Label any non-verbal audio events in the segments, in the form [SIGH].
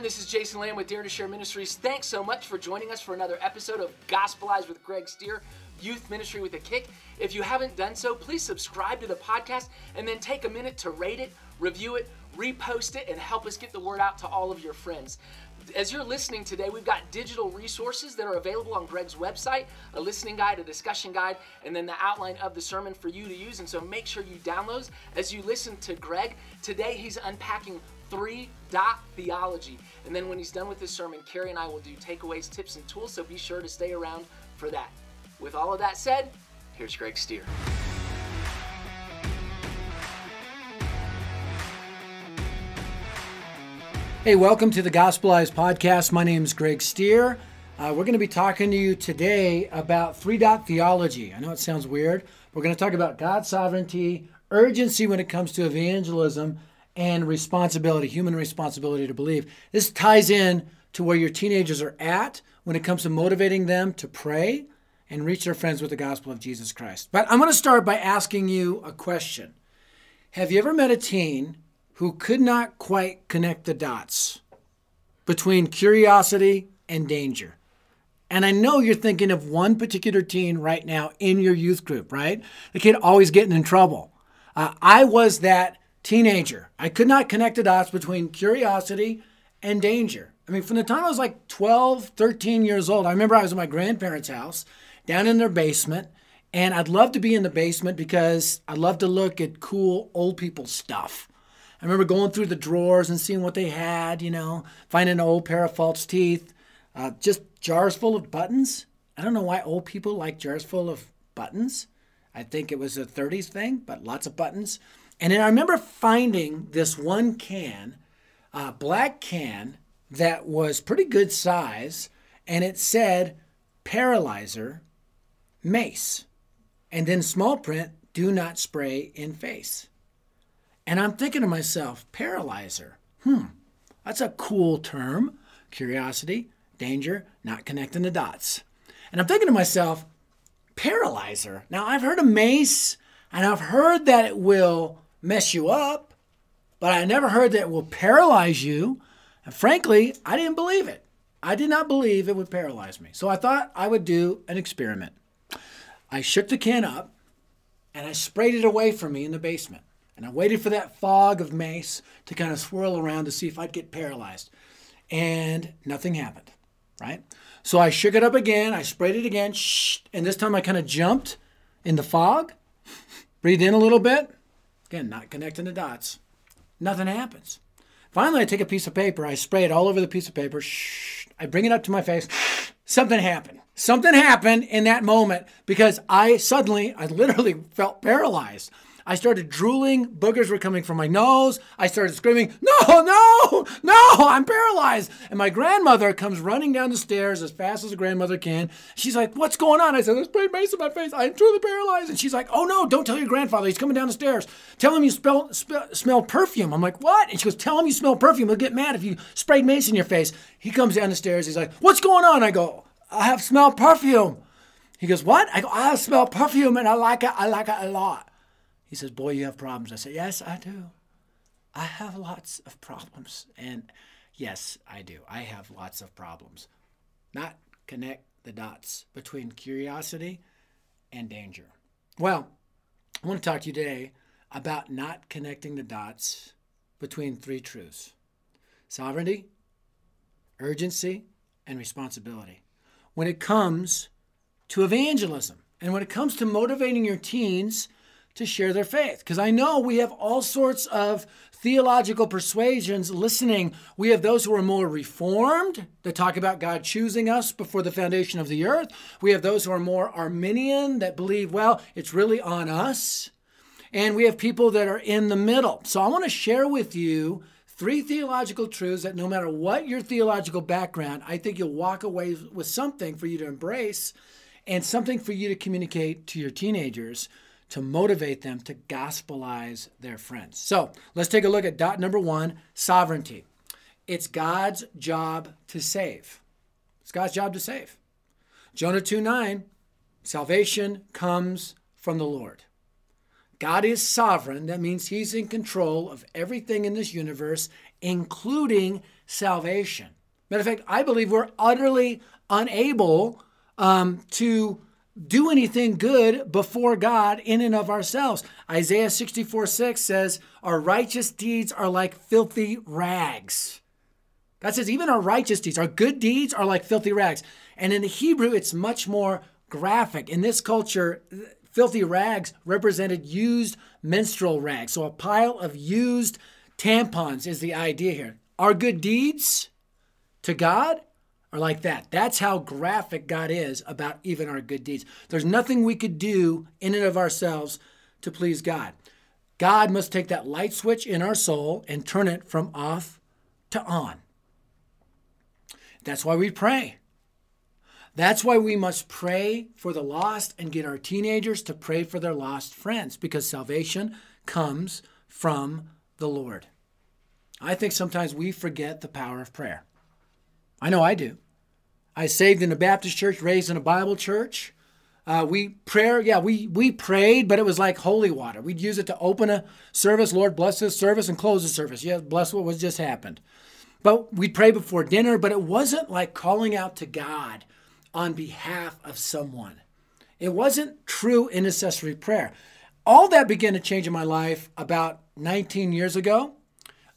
everyone. This is Jason Lamb with Dare to Share Ministries. Thanks so much for joining us for another episode of Gospelize with Greg Stier, Youth Ministry with a Kick. If you haven't done so, please subscribe to the podcast and then take a minute to rate it, review it, repost it, and help us get the word out to all of your friends. As you're listening today, we've got digital resources that are available on Greg's website a listening guide, a discussion guide, and then the outline of the sermon for you to use. And so make sure you download those as you listen to Greg. Today, he's unpacking three dot theology. And then when he's done with his sermon, Carrie and I will do takeaways, tips, and tools. So be sure to stay around for that. With all of that said, here's Greg Stier. Hey, welcome to the Gospelized Podcast. My name is Greg Stier. Uh, we're going to be talking to you today about three dot theology. I know it sounds weird. We're going to talk about God's sovereignty, urgency when it comes to evangelism, and responsibility, human responsibility to believe. This ties in to where your teenagers are at when it comes to motivating them to pray and reach their friends with the gospel of Jesus Christ. But I'm going to start by asking you a question Have you ever met a teen who could not quite connect the dots between curiosity and danger. And I know you're thinking of one particular teen right now in your youth group, right? The kid always getting in trouble. Uh, I was that teenager. I could not connect the dots between curiosity and danger. I mean, from the time I was like 12, 13 years old, I remember I was at my grandparents' house down in their basement, and I'd love to be in the basement because I love to look at cool old people stuff. I remember going through the drawers and seeing what they had, you know, finding an old pair of false teeth, uh, just jars full of buttons. I don't know why old people like jars full of buttons. I think it was a 30s thing, but lots of buttons. And then I remember finding this one can, uh, black can, that was pretty good size, and it said paralyzer mace. And then small print, do not spray in face. And I'm thinking to myself, paralyzer. Hmm, that's a cool term. Curiosity, danger, not connecting the dots. And I'm thinking to myself, paralyzer. Now, I've heard of mace, and I've heard that it will mess you up, but I never heard that it will paralyze you. And frankly, I didn't believe it. I did not believe it would paralyze me. So I thought I would do an experiment. I shook the can up and I sprayed it away from me in the basement. And I waited for that fog of mace to kind of swirl around to see if I'd get paralyzed. And nothing happened, right? So I shook it up again, I sprayed it again, shh, and this time I kind of jumped in the fog, breathed in a little bit. Again, not connecting the dots. Nothing happens. Finally, I take a piece of paper, I spray it all over the piece of paper, shh, I bring it up to my face. Something happened. Something happened in that moment because I suddenly, I literally felt paralyzed. I started drooling. Boogers were coming from my nose. I started screaming, No, no, no, I'm paralyzed. And my grandmother comes running down the stairs as fast as a grandmother can. She's like, What's going on? I said, There's sprayed mace in my face. I'm truly paralyzed. And she's like, Oh, no, don't tell your grandfather. He's coming down the stairs. Tell him you spell, sp- smell perfume. I'm like, What? And she goes, Tell him you smell perfume. He'll get mad if you sprayed mace in your face. He comes down the stairs. He's like, What's going on? I go, I have smelled perfume. He goes, What? I go, I smelled perfume and I like it. I like it a lot. He says, Boy, you have problems. I said, Yes, I do. I have lots of problems. And yes, I do. I have lots of problems. Not connect the dots between curiosity and danger. Well, I want to talk to you today about not connecting the dots between three truths sovereignty, urgency, and responsibility. When it comes to evangelism and when it comes to motivating your teens to share their faith. Because I know we have all sorts of theological persuasions listening. We have those who are more reformed that talk about God choosing us before the foundation of the earth. We have those who are more Arminian that believe, well, it's really on us. And we have people that are in the middle. So I want to share with you three theological truths that no matter what your theological background, I think you'll walk away with something for you to embrace and something for you to communicate to your teenagers to motivate them to gospelize their friends. So let's take a look at dot number one sovereignty. It's God's job to save. It's God's job to save. Jonah 2 9, salvation comes from the Lord. God is sovereign. That means He's in control of everything in this universe, including salvation. Matter of fact, I believe we're utterly unable um, to do anything good before God in and of ourselves. Isaiah 64 6 says, Our righteous deeds are like filthy rags. God says, even our righteous deeds, our good deeds are like filthy rags. And in the Hebrew, it's much more graphic. In this culture, filthy rags represented used menstrual rags. So a pile of used tampons is the idea here. Our good deeds to God are like that. That's how graphic God is about even our good deeds. There's nothing we could do in and of ourselves to please God. God must take that light switch in our soul and turn it from off to on. That's why we pray. That's why we must pray for the lost and get our teenagers to pray for their lost friends because salvation comes from the Lord. I think sometimes we forget the power of prayer. I know I do. I saved in a Baptist church, raised in a Bible church. Uh, we prayer, yeah, we we prayed, but it was like holy water. We'd use it to open a service. Lord bless this service and close the service. Yeah, bless what was just happened. But we'd pray before dinner, but it wasn't like calling out to God on behalf of someone. It wasn't true intercessory prayer. All that began to change in my life about 19 years ago.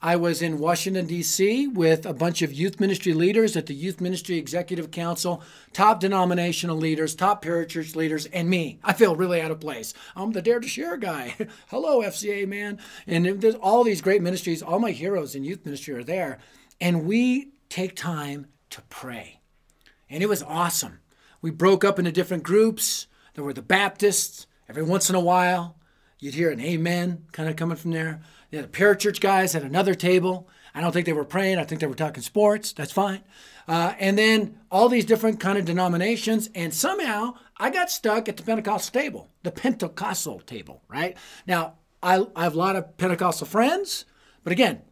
I was in Washington, D.C. with a bunch of youth ministry leaders at the Youth Ministry Executive Council, top denominational leaders, top parachurch leaders, and me. I feel really out of place. I'm the Dare to Share guy. [LAUGHS] Hello, FCA man. And there's all these great ministries, all my heroes in youth ministry are there. And we take time to pray. And it was awesome. We broke up into different groups. There were the Baptists. Every once in a while, you'd hear an amen kind of coming from there. The parachurch guys at another table. I don't think they were praying. I think they were talking sports. That's fine. Uh, and then all these different kind of denominations. And somehow I got stuck at the Pentecostal table, the Pentecostal table, right? Now, I, I have a lot of Pentecostal friends, but again,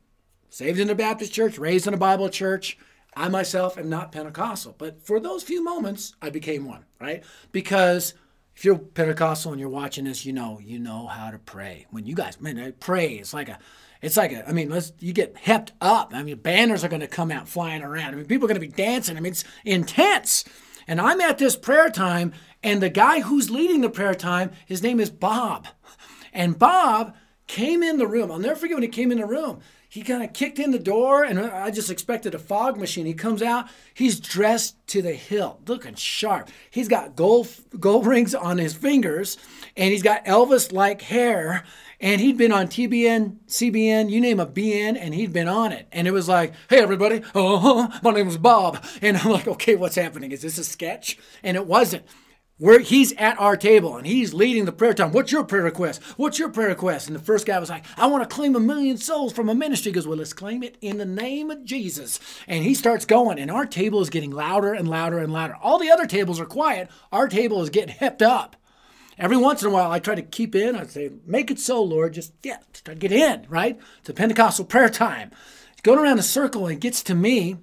saved in a Baptist church, raised in a Bible church. I myself am not Pentecostal, but for those few moments, I became one, right? Because if you're Pentecostal and you're watching this, you know you know how to pray. When you guys, man, pray. It's like a, it's like a. I mean, let's you get hepped up. I mean, banners are going to come out flying around. I mean, people are going to be dancing. I mean, it's intense. And I'm at this prayer time, and the guy who's leading the prayer time, his name is Bob, and Bob came in the room. I'll never forget when he came in the room he kind of kicked in the door, and I just expected a fog machine. He comes out, he's dressed to the hilt, looking sharp. He's got gold gold rings on his fingers, and he's got Elvis-like hair. And he'd been on TBN, CBN, you name a BN, and he'd been on it. And it was like, hey, everybody, oh, my name is Bob. And I'm like, okay, what's happening? Is this a sketch? And it wasn't. He's at our table and he's leading the prayer time. What's your prayer request? What's your prayer request? And the first guy was like, I want to claim a million souls from a ministry. He goes, Well, let's claim it in the name of Jesus. And he starts going, and our table is getting louder and louder and louder. All the other tables are quiet. Our table is getting hepped up. Every once in a while, I try to keep in. I say, Make it so, Lord. Just, yeah, try to get in, right? It's a Pentecostal prayer time. He's going around a circle and gets to me.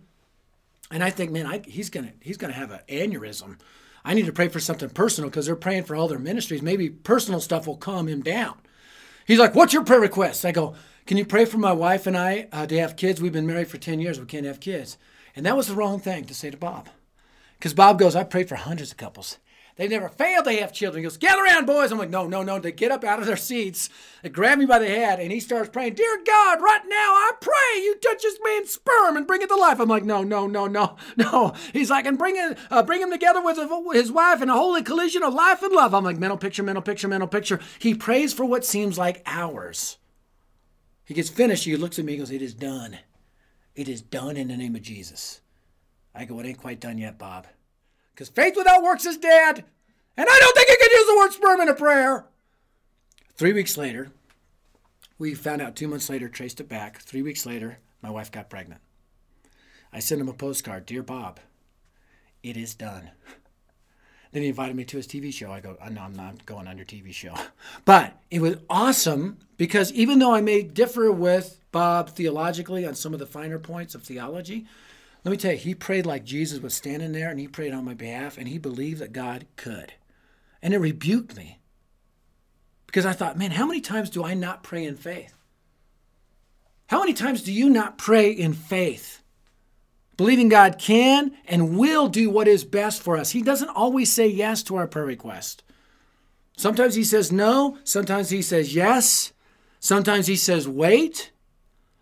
And I think, man, I, he's gonna he's gonna have an aneurysm I need to pray for something personal because they're praying for all their ministries. Maybe personal stuff will calm him down. He's like, What's your prayer request? I go, Can you pray for my wife and I uh, to have kids? We've been married for 10 years. We can't have kids. And that was the wrong thing to say to Bob. Because Bob goes, I prayed for hundreds of couples. They never failed. They have children. He goes, gather around, boys. I'm like, no, no, no. They get up out of their seats. They grab me by the head, and he starts praying, Dear God, right now I pray you touch this man's sperm and bring it to life. I'm like, no, no, no, no, no. He's like, and bring it, uh, bring him together with his wife in a holy collision of life and love. I'm like, mental picture, mental picture, mental picture. He prays for what seems like hours. He gets finished. He looks at me. He goes, It is done. It is done in the name of Jesus. I go, It ain't quite done yet, Bob. Because faith without works is dead. And I don't think you can use the word sperm in a prayer. Three weeks later, we found out two months later, traced it back. Three weeks later, my wife got pregnant. I sent him a postcard Dear Bob, it is done. Then he invited me to his TV show. I go, oh, no, I'm not going on your TV show. But it was awesome because even though I may differ with Bob theologically on some of the finer points of theology, let me tell you, he prayed like Jesus was standing there and he prayed on my behalf and he believed that God could. And it rebuked me. because I thought, man, how many times do I not pray in faith? How many times do you not pray in faith? Believing God can and will do what is best for us. He doesn't always say yes to our prayer request. Sometimes He says no, sometimes He says yes, sometimes He says wait,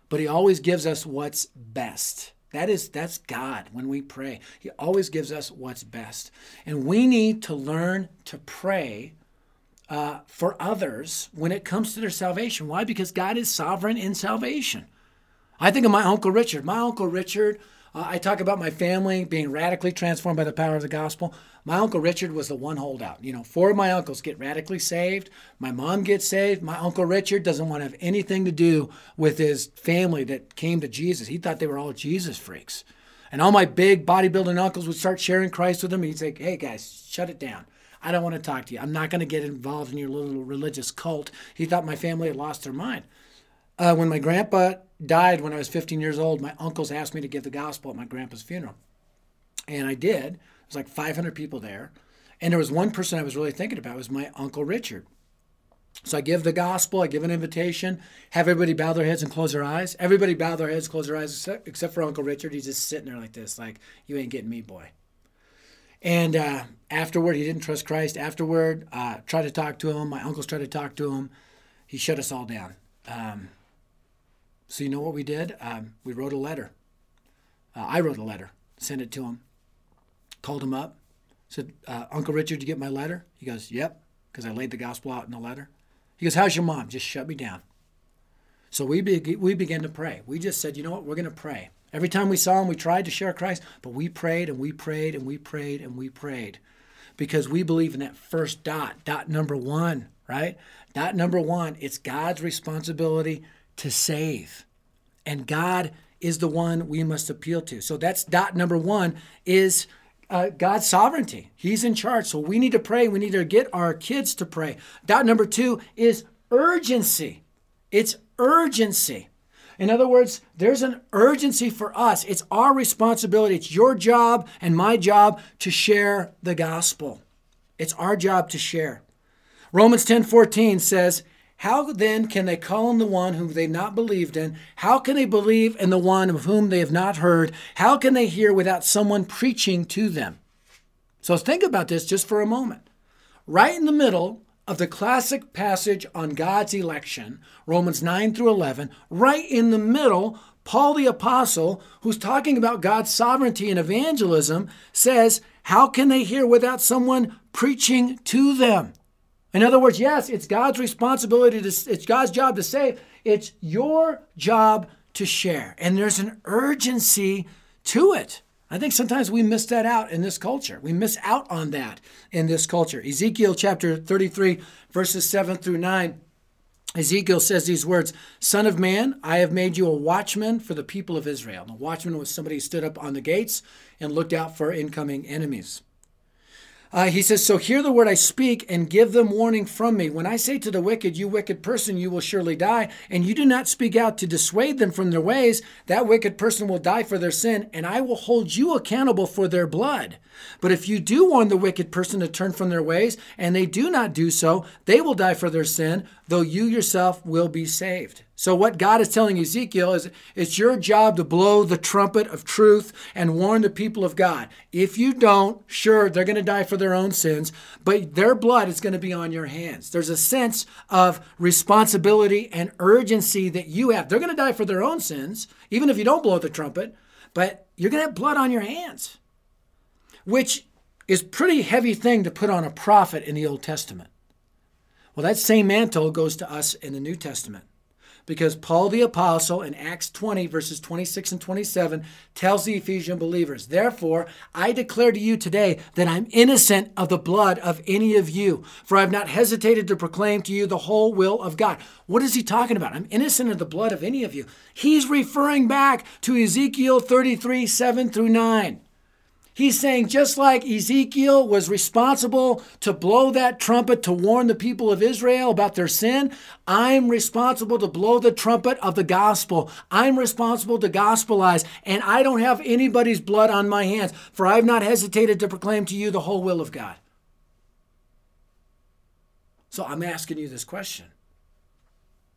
but He always gives us what's best. That is that's God when we pray. He always gives us what's best. And we need to learn to pray uh, for others when it comes to their salvation. Why? Because God is sovereign in salvation. I think of my Uncle Richard. My Uncle Richard, uh, I talk about my family being radically transformed by the power of the gospel. My Uncle Richard was the one holdout. You know, four of my uncles get radically saved. My mom gets saved. My Uncle Richard doesn't want to have anything to do with his family that came to Jesus. He thought they were all Jesus freaks. And all my big bodybuilding uncles would start sharing Christ with him. He'd say, hey guys, shut it down. I don't want to talk to you. I'm not going to get involved in your little religious cult. He thought my family had lost their mind. Uh, when my grandpa died when I was 15 years old, my uncles asked me to give the gospel at my grandpa's funeral. And I did. There was like 500 people there. And there was one person I was really thinking about. It was my Uncle Richard. So I give the gospel, I give an invitation, have everybody bow their heads and close their eyes. Everybody bow their heads, close their eyes, except, except for Uncle Richard. He's just sitting there like this, like, you ain't getting me, boy. And uh, afterward, he didn't trust Christ. Afterward, uh, tried to talk to him. My uncles tried to talk to him. He shut us all down. Um, so you know what we did? Um, we wrote a letter. Uh, I wrote a letter, sent it to him, called him up, said, uh, Uncle Richard, you get my letter? He goes, Yep, because I laid the gospel out in the letter. He goes, How's your mom? Just shut me down. So we, be- we began to pray. We just said, You know what? We're going to pray. Every time we saw him, we tried to share Christ, but we prayed and we prayed and we prayed and we prayed because we believe in that first dot, dot number one, right? Dot number one, it's God's responsibility to save. And God is the one we must appeal to. So that's dot number one is uh, God's sovereignty. He's in charge. So we need to pray. We need to get our kids to pray. Dot number two is urgency. It's urgency. In other words, there's an urgency for us. It's our responsibility. It's your job and my job to share the gospel. It's our job to share. Romans 10:14 says, "How then can they call on the one whom they've not believed in? How can they believe in the one of whom they have not heard? How can they hear without someone preaching to them?" So think about this just for a moment. Right in the middle of the classic passage on God's election, Romans 9 through 11, right in the middle, Paul the Apostle, who's talking about God's sovereignty and evangelism, says, How can they hear without someone preaching to them? In other words, yes, it's God's responsibility to, it's God's job to save. It's your job to share. And there's an urgency to it. I think sometimes we miss that out in this culture. We miss out on that in this culture. Ezekiel chapter 33, verses 7 through 9. Ezekiel says these words Son of man, I have made you a watchman for the people of Israel. The watchman was somebody who stood up on the gates and looked out for incoming enemies. Uh, he says, So hear the word I speak and give them warning from me. When I say to the wicked, You wicked person, you will surely die, and you do not speak out to dissuade them from their ways, that wicked person will die for their sin, and I will hold you accountable for their blood. But if you do warn the wicked person to turn from their ways, and they do not do so, they will die for their sin, though you yourself will be saved. So, what God is telling Ezekiel is it's your job to blow the trumpet of truth and warn the people of God. If you don't, sure, they're going to die for their own sins, but their blood is going to be on your hands. There's a sense of responsibility and urgency that you have. They're going to die for their own sins, even if you don't blow the trumpet, but you're going to have blood on your hands, which is pretty heavy thing to put on a prophet in the Old Testament. Well, that same mantle goes to us in the New Testament because Paul the Apostle in Acts 20, verses 26 and 27, tells the Ephesian believers, Therefore, I declare to you today that I'm innocent of the blood of any of you, for I have not hesitated to proclaim to you the whole will of God. What is he talking about? I'm innocent of the blood of any of you. He's referring back to Ezekiel 33, 7 through 9. He's saying, just like Ezekiel was responsible to blow that trumpet to warn the people of Israel about their sin, I'm responsible to blow the trumpet of the gospel. I'm responsible to gospelize, and I don't have anybody's blood on my hands, for I've not hesitated to proclaim to you the whole will of God. So I'm asking you this question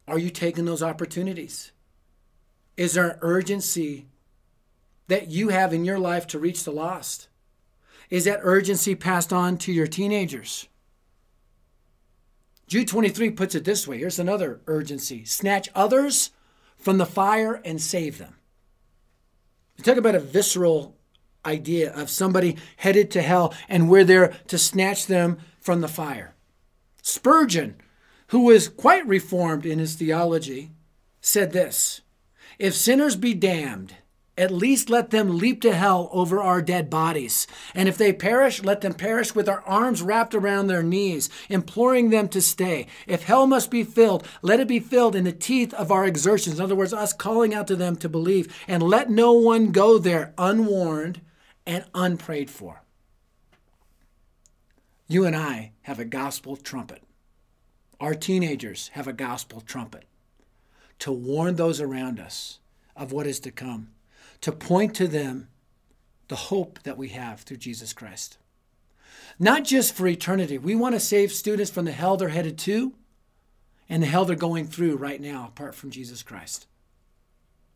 Are you taking those opportunities? Is there an urgency that you have in your life to reach the lost? Is that urgency passed on to your teenagers? Jude 23 puts it this way here's another urgency snatch others from the fire and save them. Talk about a visceral idea of somebody headed to hell and we're there to snatch them from the fire. Spurgeon, who was quite reformed in his theology, said this If sinners be damned, at least let them leap to hell over our dead bodies. And if they perish, let them perish with our arms wrapped around their knees, imploring them to stay. If hell must be filled, let it be filled in the teeth of our exertions. In other words, us calling out to them to believe. And let no one go there unwarned and unprayed for. You and I have a gospel trumpet. Our teenagers have a gospel trumpet to warn those around us of what is to come to point to them the hope that we have through Jesus Christ. Not just for eternity. We want to save students from the hell they're headed to and the hell they're going through right now apart from Jesus Christ.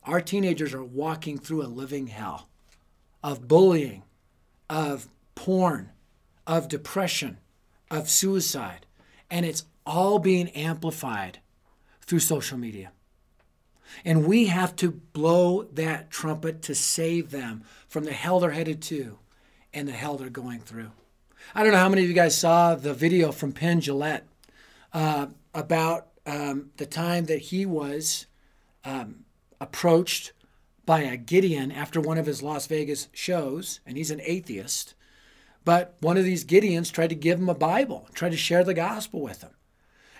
Our teenagers are walking through a living hell of bullying, of porn, of depression, of suicide, and it's all being amplified through social media. And we have to blow that trumpet to save them from the hell they're headed to and the hell they're going through. I don't know how many of you guys saw the video from Penn Jillette uh, about um, the time that he was um, approached by a Gideon after one of his Las Vegas shows, and he's an atheist. But one of these Gideons tried to give him a Bible, tried to share the gospel with him.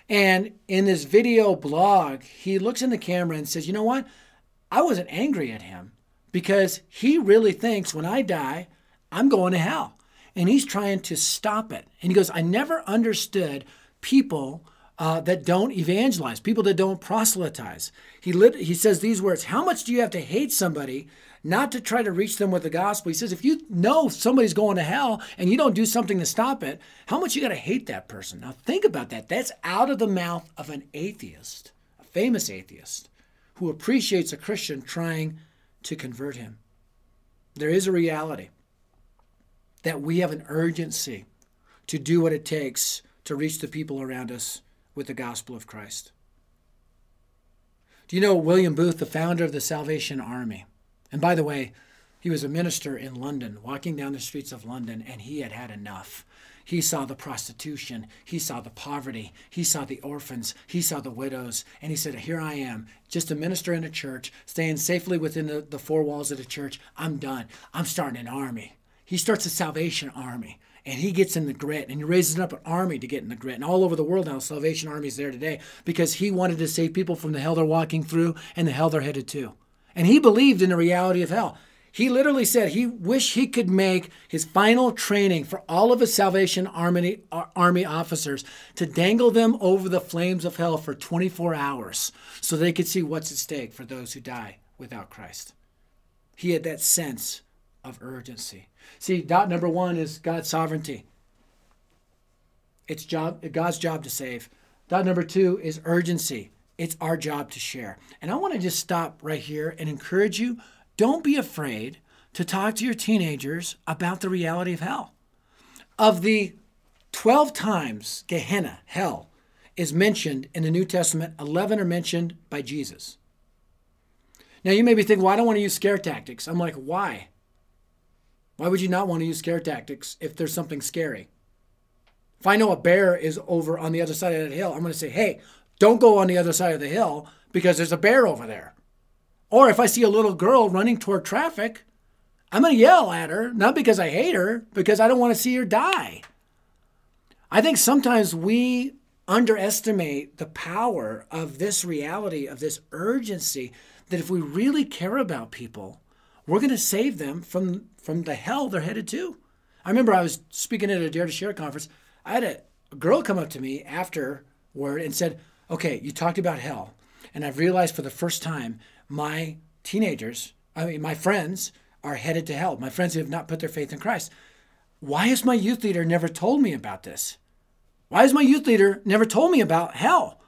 And in this video blog, he looks in the camera and says, You know what? I wasn't angry at him because he really thinks when I die, I'm going to hell. And he's trying to stop it. And he goes, I never understood people uh, that don't evangelize, people that don't proselytize. He, lit, he says these words How much do you have to hate somebody not to try to reach them with the gospel. He says, if you know somebody's going to hell and you don't do something to stop it, how much you got to hate that person? Now think about that. That's out of the mouth of an atheist, a famous atheist, who appreciates a Christian trying to convert him. There is a reality that we have an urgency to do what it takes to reach the people around us with the gospel of Christ. Do you know William Booth, the founder of the Salvation Army? And by the way, he was a minister in London, walking down the streets of London, and he had had enough. He saw the prostitution. He saw the poverty. He saw the orphans. He saw the widows. And he said, Here I am, just a minister in a church, staying safely within the, the four walls of the church. I'm done. I'm starting an army. He starts a salvation army and he gets in the grit and he raises up an army to get in the grit. And all over the world now, Salvation Army is there today because he wanted to save people from the hell they're walking through and the hell they're headed to. And he believed in the reality of hell. He literally said he wished he could make his final training for all of his Salvation Army, Army officers to dangle them over the flames of hell for 24 hours so they could see what's at stake for those who die without Christ. He had that sense of urgency. See, dot number one is God's sovereignty. It's job, God's job to save. Dot number two is urgency. It's our job to share. And I want to just stop right here and encourage you don't be afraid to talk to your teenagers about the reality of hell. Of the 12 times Gehenna, hell, is mentioned in the New Testament, 11 are mentioned by Jesus. Now you may be thinking, well, I don't want to use scare tactics. I'm like, why? Why would you not want to use scare tactics if there's something scary? If I know a bear is over on the other side of that hill, I'm going to say, hey, don't go on the other side of the hill because there's a bear over there. Or if I see a little girl running toward traffic, I'm going to yell at her, not because I hate her, because I don't want to see her die. I think sometimes we underestimate the power of this reality, of this urgency, that if we really care about people, we're going to save them from, from the hell they're headed to. I remember I was speaking at a Dare to Share conference. I had a, girl come up to me afterward and said, okay, you talked about hell. And I've realized for the first time my teenagers, I mean, my friends are headed to hell. My friends who have not put their faith in Christ. Why has my youth leader never told me about this? Why has my youth leader never told me about hell?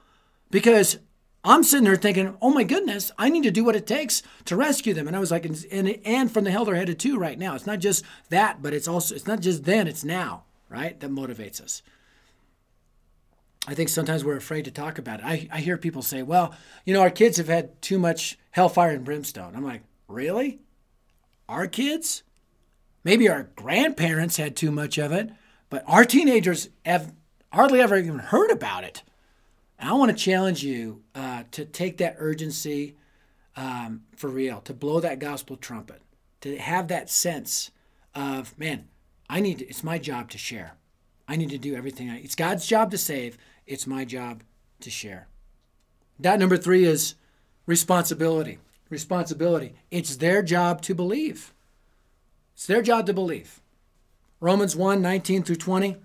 Because I'm sitting there thinking, oh my goodness, I need to do what it takes to rescue them. And I was like, and, and from the hell they're headed to right now. It's not just that, but it's also, it's not just then, it's now, right? That motivates us. I think sometimes we're afraid to talk about it. I, I hear people say, well, you know, our kids have had too much hellfire and brimstone. I'm like, really? Our kids? Maybe our grandparents had too much of it, but our teenagers have hardly ever even heard about it. And I want to challenge you uh, to take that urgency um, for real, to blow that gospel trumpet, to have that sense of, man, I need, to, it's my job to share. I need to do everything. I, it's God's job to save. It's my job to share. Dot number three is responsibility. Responsibility. It's their job to believe. It's their job to believe. Romans 1 19 through 20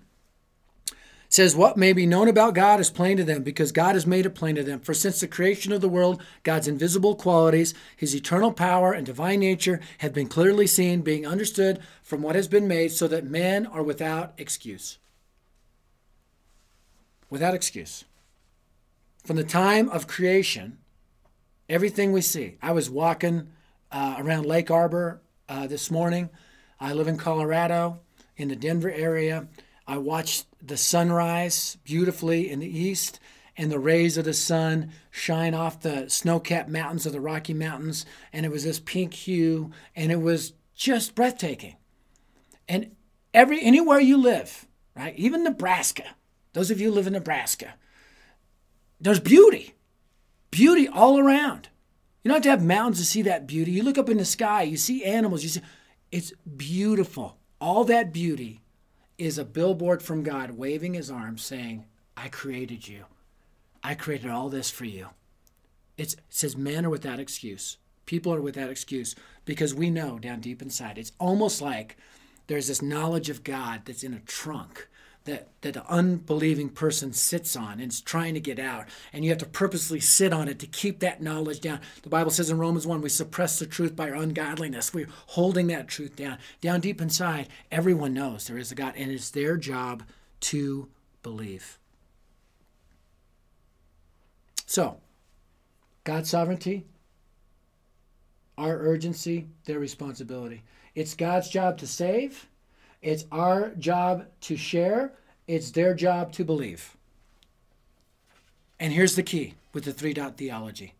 says, What may be known about God is plain to them, because God has made it plain to them. For since the creation of the world, God's invisible qualities, his eternal power and divine nature have been clearly seen, being understood from what has been made, so that men are without excuse. Without excuse. From the time of creation, everything we see. I was walking uh, around Lake Arbor uh, this morning. I live in Colorado, in the Denver area. I watched the sunrise beautifully in the east and the rays of the sun shine off the snow capped mountains of the Rocky Mountains. And it was this pink hue, and it was just breathtaking. And every anywhere you live, right, even Nebraska, those of you who live in Nebraska, there's beauty, beauty all around. You don't have to have mountains to see that beauty. You look up in the sky, you see animals, you see, it's beautiful. All that beauty is a billboard from God waving his arms saying, I created you. I created all this for you. It's, it says men are without excuse. People are without excuse because we know down deep inside. It's almost like there's this knowledge of God that's in a trunk that, that an unbelieving person sits on and is trying to get out. And you have to purposely sit on it to keep that knowledge down. The Bible says in Romans 1 we suppress the truth by our ungodliness. We're holding that truth down. Down deep inside, everyone knows there is a God, and it's their job to believe. So, God's sovereignty, our urgency, their responsibility. It's God's job to save it's our job to share, it's their job to believe. And here's the key with the three dot theology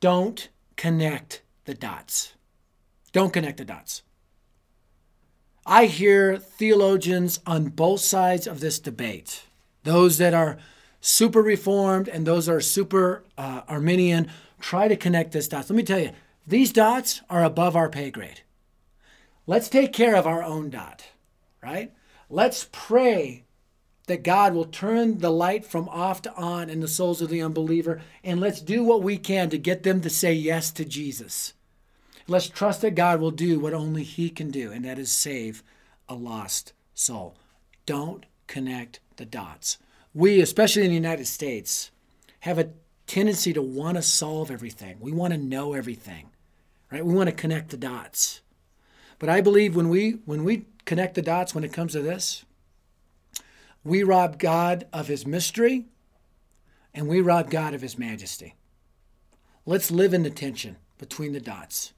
don't connect the dots. Don't connect the dots. I hear theologians on both sides of this debate, those that are super reformed and those that are super uh, Arminian, try to connect this dots. Let me tell you, these dots are above our pay grade. Let's take care of our own dot, right? Let's pray that God will turn the light from off to on in the souls of the unbeliever, and let's do what we can to get them to say yes to Jesus. Let's trust that God will do what only He can do, and that is save a lost soul. Don't connect the dots. We, especially in the United States, have a tendency to want to solve everything. We want to know everything, right? We want to connect the dots. But I believe when we when we connect the dots when it comes to this, we rob God of his mystery and we rob God of his majesty. Let's live in the tension between the dots.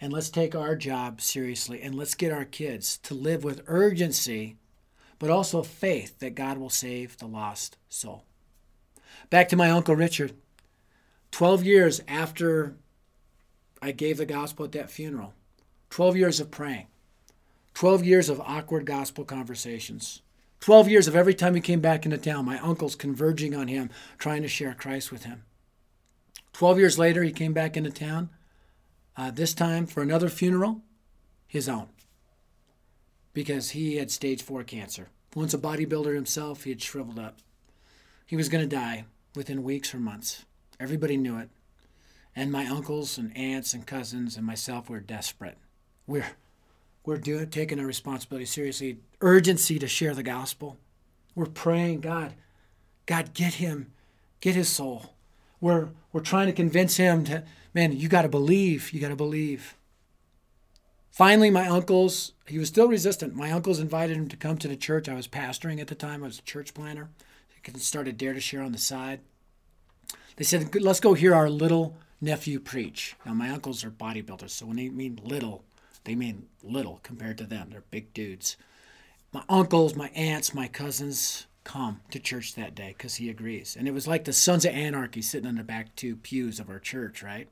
And let's take our job seriously and let's get our kids to live with urgency, but also faith that God will save the lost soul. Back to my Uncle Richard. 12 years after I gave the gospel at that funeral, 12 years of praying, 12 years of awkward gospel conversations, 12 years of every time he came back into town, my uncles converging on him, trying to share Christ with him. 12 years later, he came back into town, uh, this time for another funeral, his own, because he had stage four cancer. Once a bodybuilder himself, he had shriveled up. He was going to die within weeks or months. Everybody knew it. And my uncles and aunts and cousins and myself were desperate. We're we're doing taking our responsibility seriously. Urgency to share the gospel. We're praying, God, God, get him, get his soul. We're we're trying to convince him to, man, you got to believe, you got to believe. Finally, my uncles, he was still resistant. My uncles invited him to come to the church. I was pastoring at the time, I was a church planner. He started Dare to Share on the side. They said, let's go hear our little nephew preach. Now, my uncles are bodybuilders, so when they mean little, they mean little compared to them. They're big dudes. My uncles, my aunts, my cousins come to church that day because he agrees. And it was like the Sons of Anarchy sitting in the back two pews of our church, right?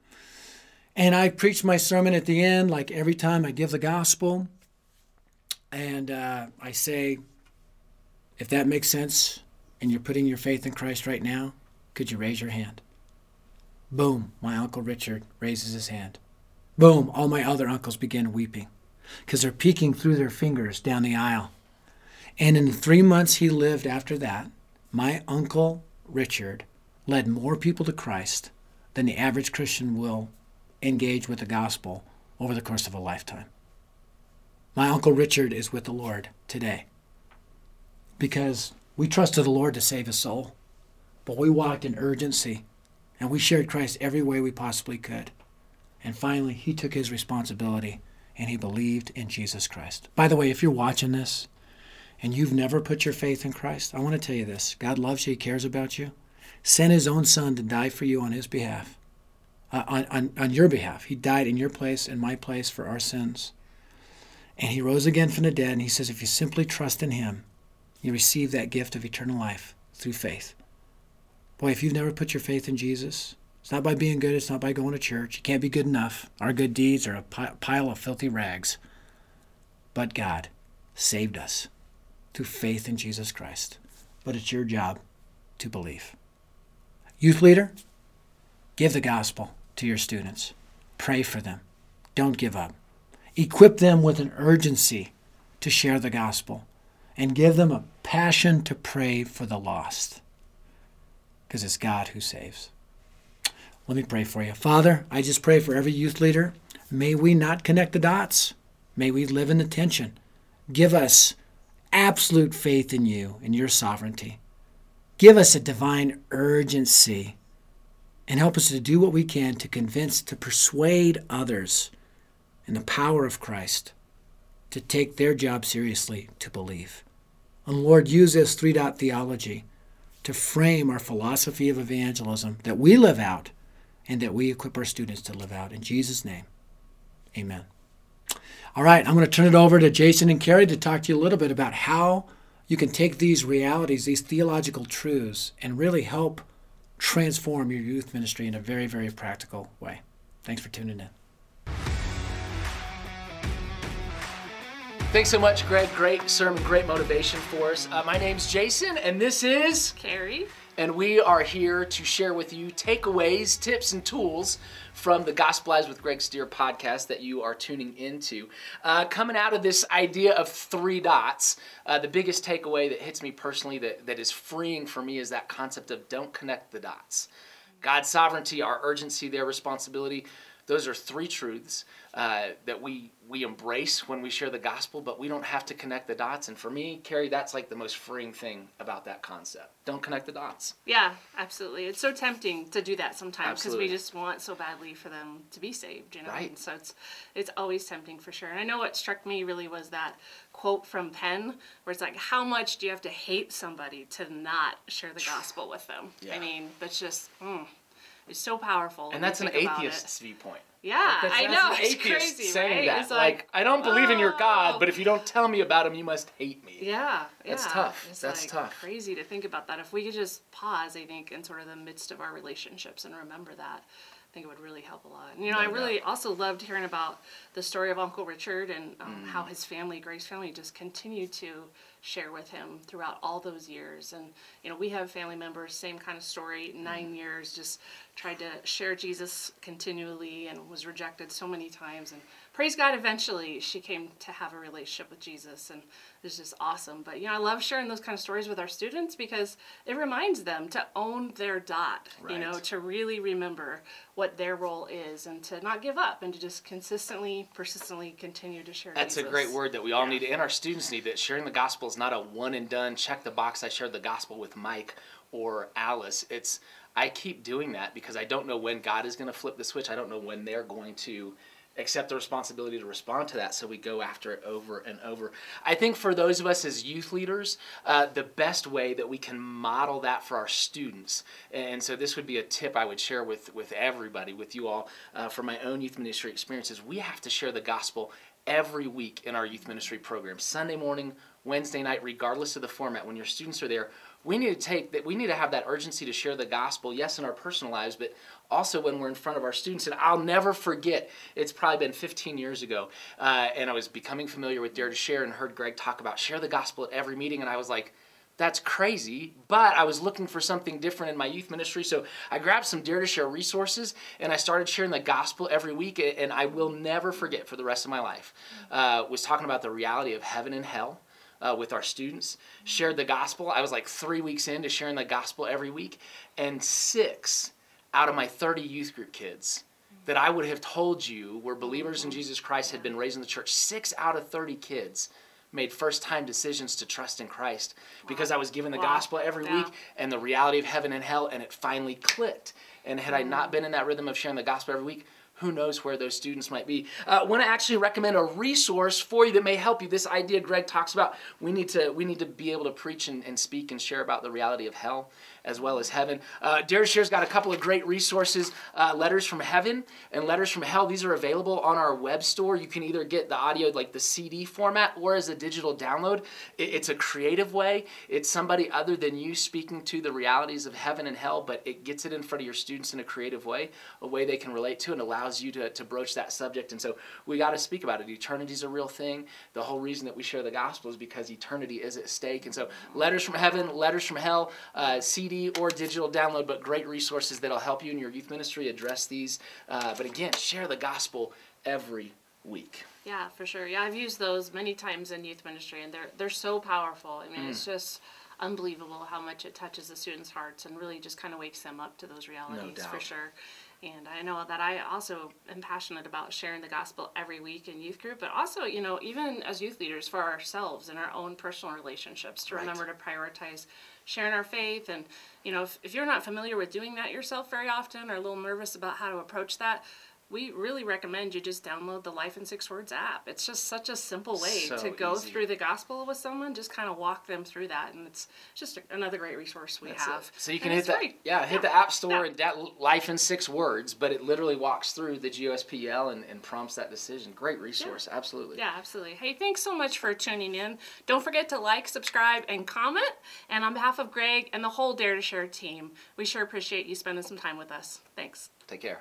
And I preached my sermon at the end, like every time I give the gospel. And uh, I say, if that makes sense and you're putting your faith in Christ right now, could you raise your hand? Boom, my Uncle Richard raises his hand. Boom, all my other uncles begin weeping because they're peeking through their fingers down the aisle. And in the three months he lived after that, my Uncle Richard led more people to Christ than the average Christian will engage with the gospel over the course of a lifetime. My Uncle Richard is with the Lord today because we trusted the Lord to save his soul, but we walked in urgency and we shared Christ every way we possibly could. And finally, he took his responsibility and he believed in Jesus Christ. By the way, if you're watching this and you've never put your faith in Christ, I want to tell you this God loves you, he cares about you, sent his own son to die for you on his behalf. Uh, on, on, on your behalf. He died in your place and my place for our sins. And he rose again from the dead. And he says, if you simply trust in him, you receive that gift of eternal life through faith. Boy, if you've never put your faith in Jesus, it's not by being good, it's not by going to church. You can't be good enough. Our good deeds are a pile of filthy rags. But God saved us through faith in Jesus Christ. But it's your job to believe. Youth leader, give the gospel to your students. Pray for them. Don't give up. Equip them with an urgency to share the gospel and give them a passion to pray for the lost because it's God who saves. Let me pray for you. Father, I just pray for every youth leader. May we not connect the dots. May we live in the tension. Give us absolute faith in you and your sovereignty. Give us a divine urgency and help us to do what we can to convince, to persuade others in the power of Christ to take their job seriously, to believe. And Lord, use this three dot theology to frame our philosophy of evangelism that we live out and that we equip our students to live out. In Jesus' name, amen. All right, I'm going to turn it over to Jason and Carrie to talk to you a little bit about how you can take these realities, these theological truths, and really help transform your youth ministry in a very, very practical way. Thanks for tuning in. Thanks so much, Greg. Great sermon, great motivation for us. Uh, my name's Jason, and this is Carrie. And we are here to share with you takeaways, tips, and tools from the Gospelize with Greg Stier podcast that you are tuning into. Uh, coming out of this idea of three dots, uh, the biggest takeaway that hits me personally that, that is freeing for me is that concept of don't connect the dots. God's sovereignty, our urgency, their responsibility. Those are three truths uh, that we we embrace when we share the gospel, but we don't have to connect the dots. And for me, Carrie, that's like the most freeing thing about that concept. Don't connect the dots. Yeah, absolutely. It's so tempting to do that sometimes because we just want so badly for them to be saved, you know. Right. And so it's it's always tempting for sure. And I know what struck me really was that quote from Penn, where it's like, "How much do you have to hate somebody to not share the [SIGHS] gospel with them?" Yeah. I mean, that's just. Mm, it's so powerful. And that's an atheist's viewpoint. Yeah, that's, I that's know. It's crazy, saying right? that. It's like, like, I don't believe in your God, oh. but if you don't tell me about him, you must hate me. Yeah, That's yeah. tough. It's That's like tough. Crazy to think about that. If we could just pause, I think, in sort of the midst of our relationships and remember that, I think it would really help a lot. And, you know, No I really doubt. also loved hearing about the story of Uncle Richard and Mm. um, how his family, Greg's family, just continued to share with him throughout all those years. And you know, we have family members, same kind of story. Mm-hmm. Nine years, just tried to share Jesus continually and was rejected so many times. And praise God, eventually she came to have a relationship with Jesus, and it's just awesome. But you know, I love sharing those kind of stories with our students because it reminds them to own their dot. You know, to really remember what their role is and to not give up and to just consistently, persistently continue to share. That's a great word that we all Yeah. need, and our students need. That sharing the gospel is not a one and done. Check the box. I shared the gospel with Mike or Alice. It's I keep doing that because I don't know when God is going to flip the switch. I don't know when they're going to accept the responsibility to respond to that so we go after it over and over. I think for those of us as youth leaders uh, the best way that we can model that for our students and so this would be a tip i would share with with everybody with you all uh, from my own youth ministry experiences we have to share the gospel every week in our youth ministry program. Sunday morning wednesday night regardless of the format when your students are there we need to take that we need to have that urgency to share the gospel yes in our personal lives but also when we're in front of our students and i'll never forget it's probably been 15 years ago uh, and i was becoming familiar with dare to share and heard greg talk about share the gospel at every meeting and i was like that's crazy, but I was looking for something different in my youth ministry. So I grabbed some Dare to Share resources and I started sharing the gospel every week. And I will never forget for the rest of my life. Uh, was talking about the reality of heaven and hell uh, with our students, shared the gospel. I was like three weeks into sharing the gospel every week, and six out of my 30 youth group kids that I would have told you were believers in Jesus Christ had been raised in the church, six out of 30 kids made first time decisions to trust in Christ because I was given the Wow. gospel every Yeah. week and the reality of heaven and hell, and it finally clicked. And had I not been in that rhythm of sharing the gospel every week, who knows where those students might be. Uh, I want to actually recommend a resource for you that may help you. This idea Greg talks about, we need to we need to be able to preach and, and speak and share about the reality of hell as well as heaven. Uh, Dare Share's got a couple of great resources, uh, letters from heaven and letters from hell. These are available on our web store. You can either get the audio like the CD format or as a digital download. It, it's a creative way. It's somebody other than you speaking to the realities of heaven and hell, but it gets it in front of your students in a creative way, a way they can relate to and allows you to, to broach that subject. And so we got to speak about it. Eternity is a real thing. The whole reason that we share the gospel is because eternity is at stake. And so letters from heaven, letters from hell, uh, CD or digital download, but great resources that'll help you in your youth ministry address these. Uh, but again, share the gospel every week. Yeah, for sure. Yeah, I've used those many times in youth ministry, and they're they're so powerful. I mean, Mm. it's just unbelievable how much it touches the students' hearts and really just kind of wakes them up to those realities for doubt. sure. And I know that I also am passionate about sharing the gospel every week in youth group, but also, you know, even as youth leaders for ourselves in our own personal relationships to Right. remember to prioritize sharing our faith. And, you know, if, if you're not familiar with doing that yourself very often or a little nervous about how to approach that, we really recommend you just download the Life in Six Words app. It's just such a simple way So to go easy. through the gospel with someone, just kind of walk them through that. And it's just another great resource we That's have. it. So you can And hit free. yeah, hit the App Store Yeah. and that life in six words, but it literally walks through the GOSPEL and, and prompts that decision. Great resource, absolutely. Yeah, absolutely. Hey, thanks so much for tuning in. Don't forget to like, subscribe, and comment. And on behalf of Greg and the whole Dare to Share team, we sure appreciate you spending some time with us. Thanks. Take care.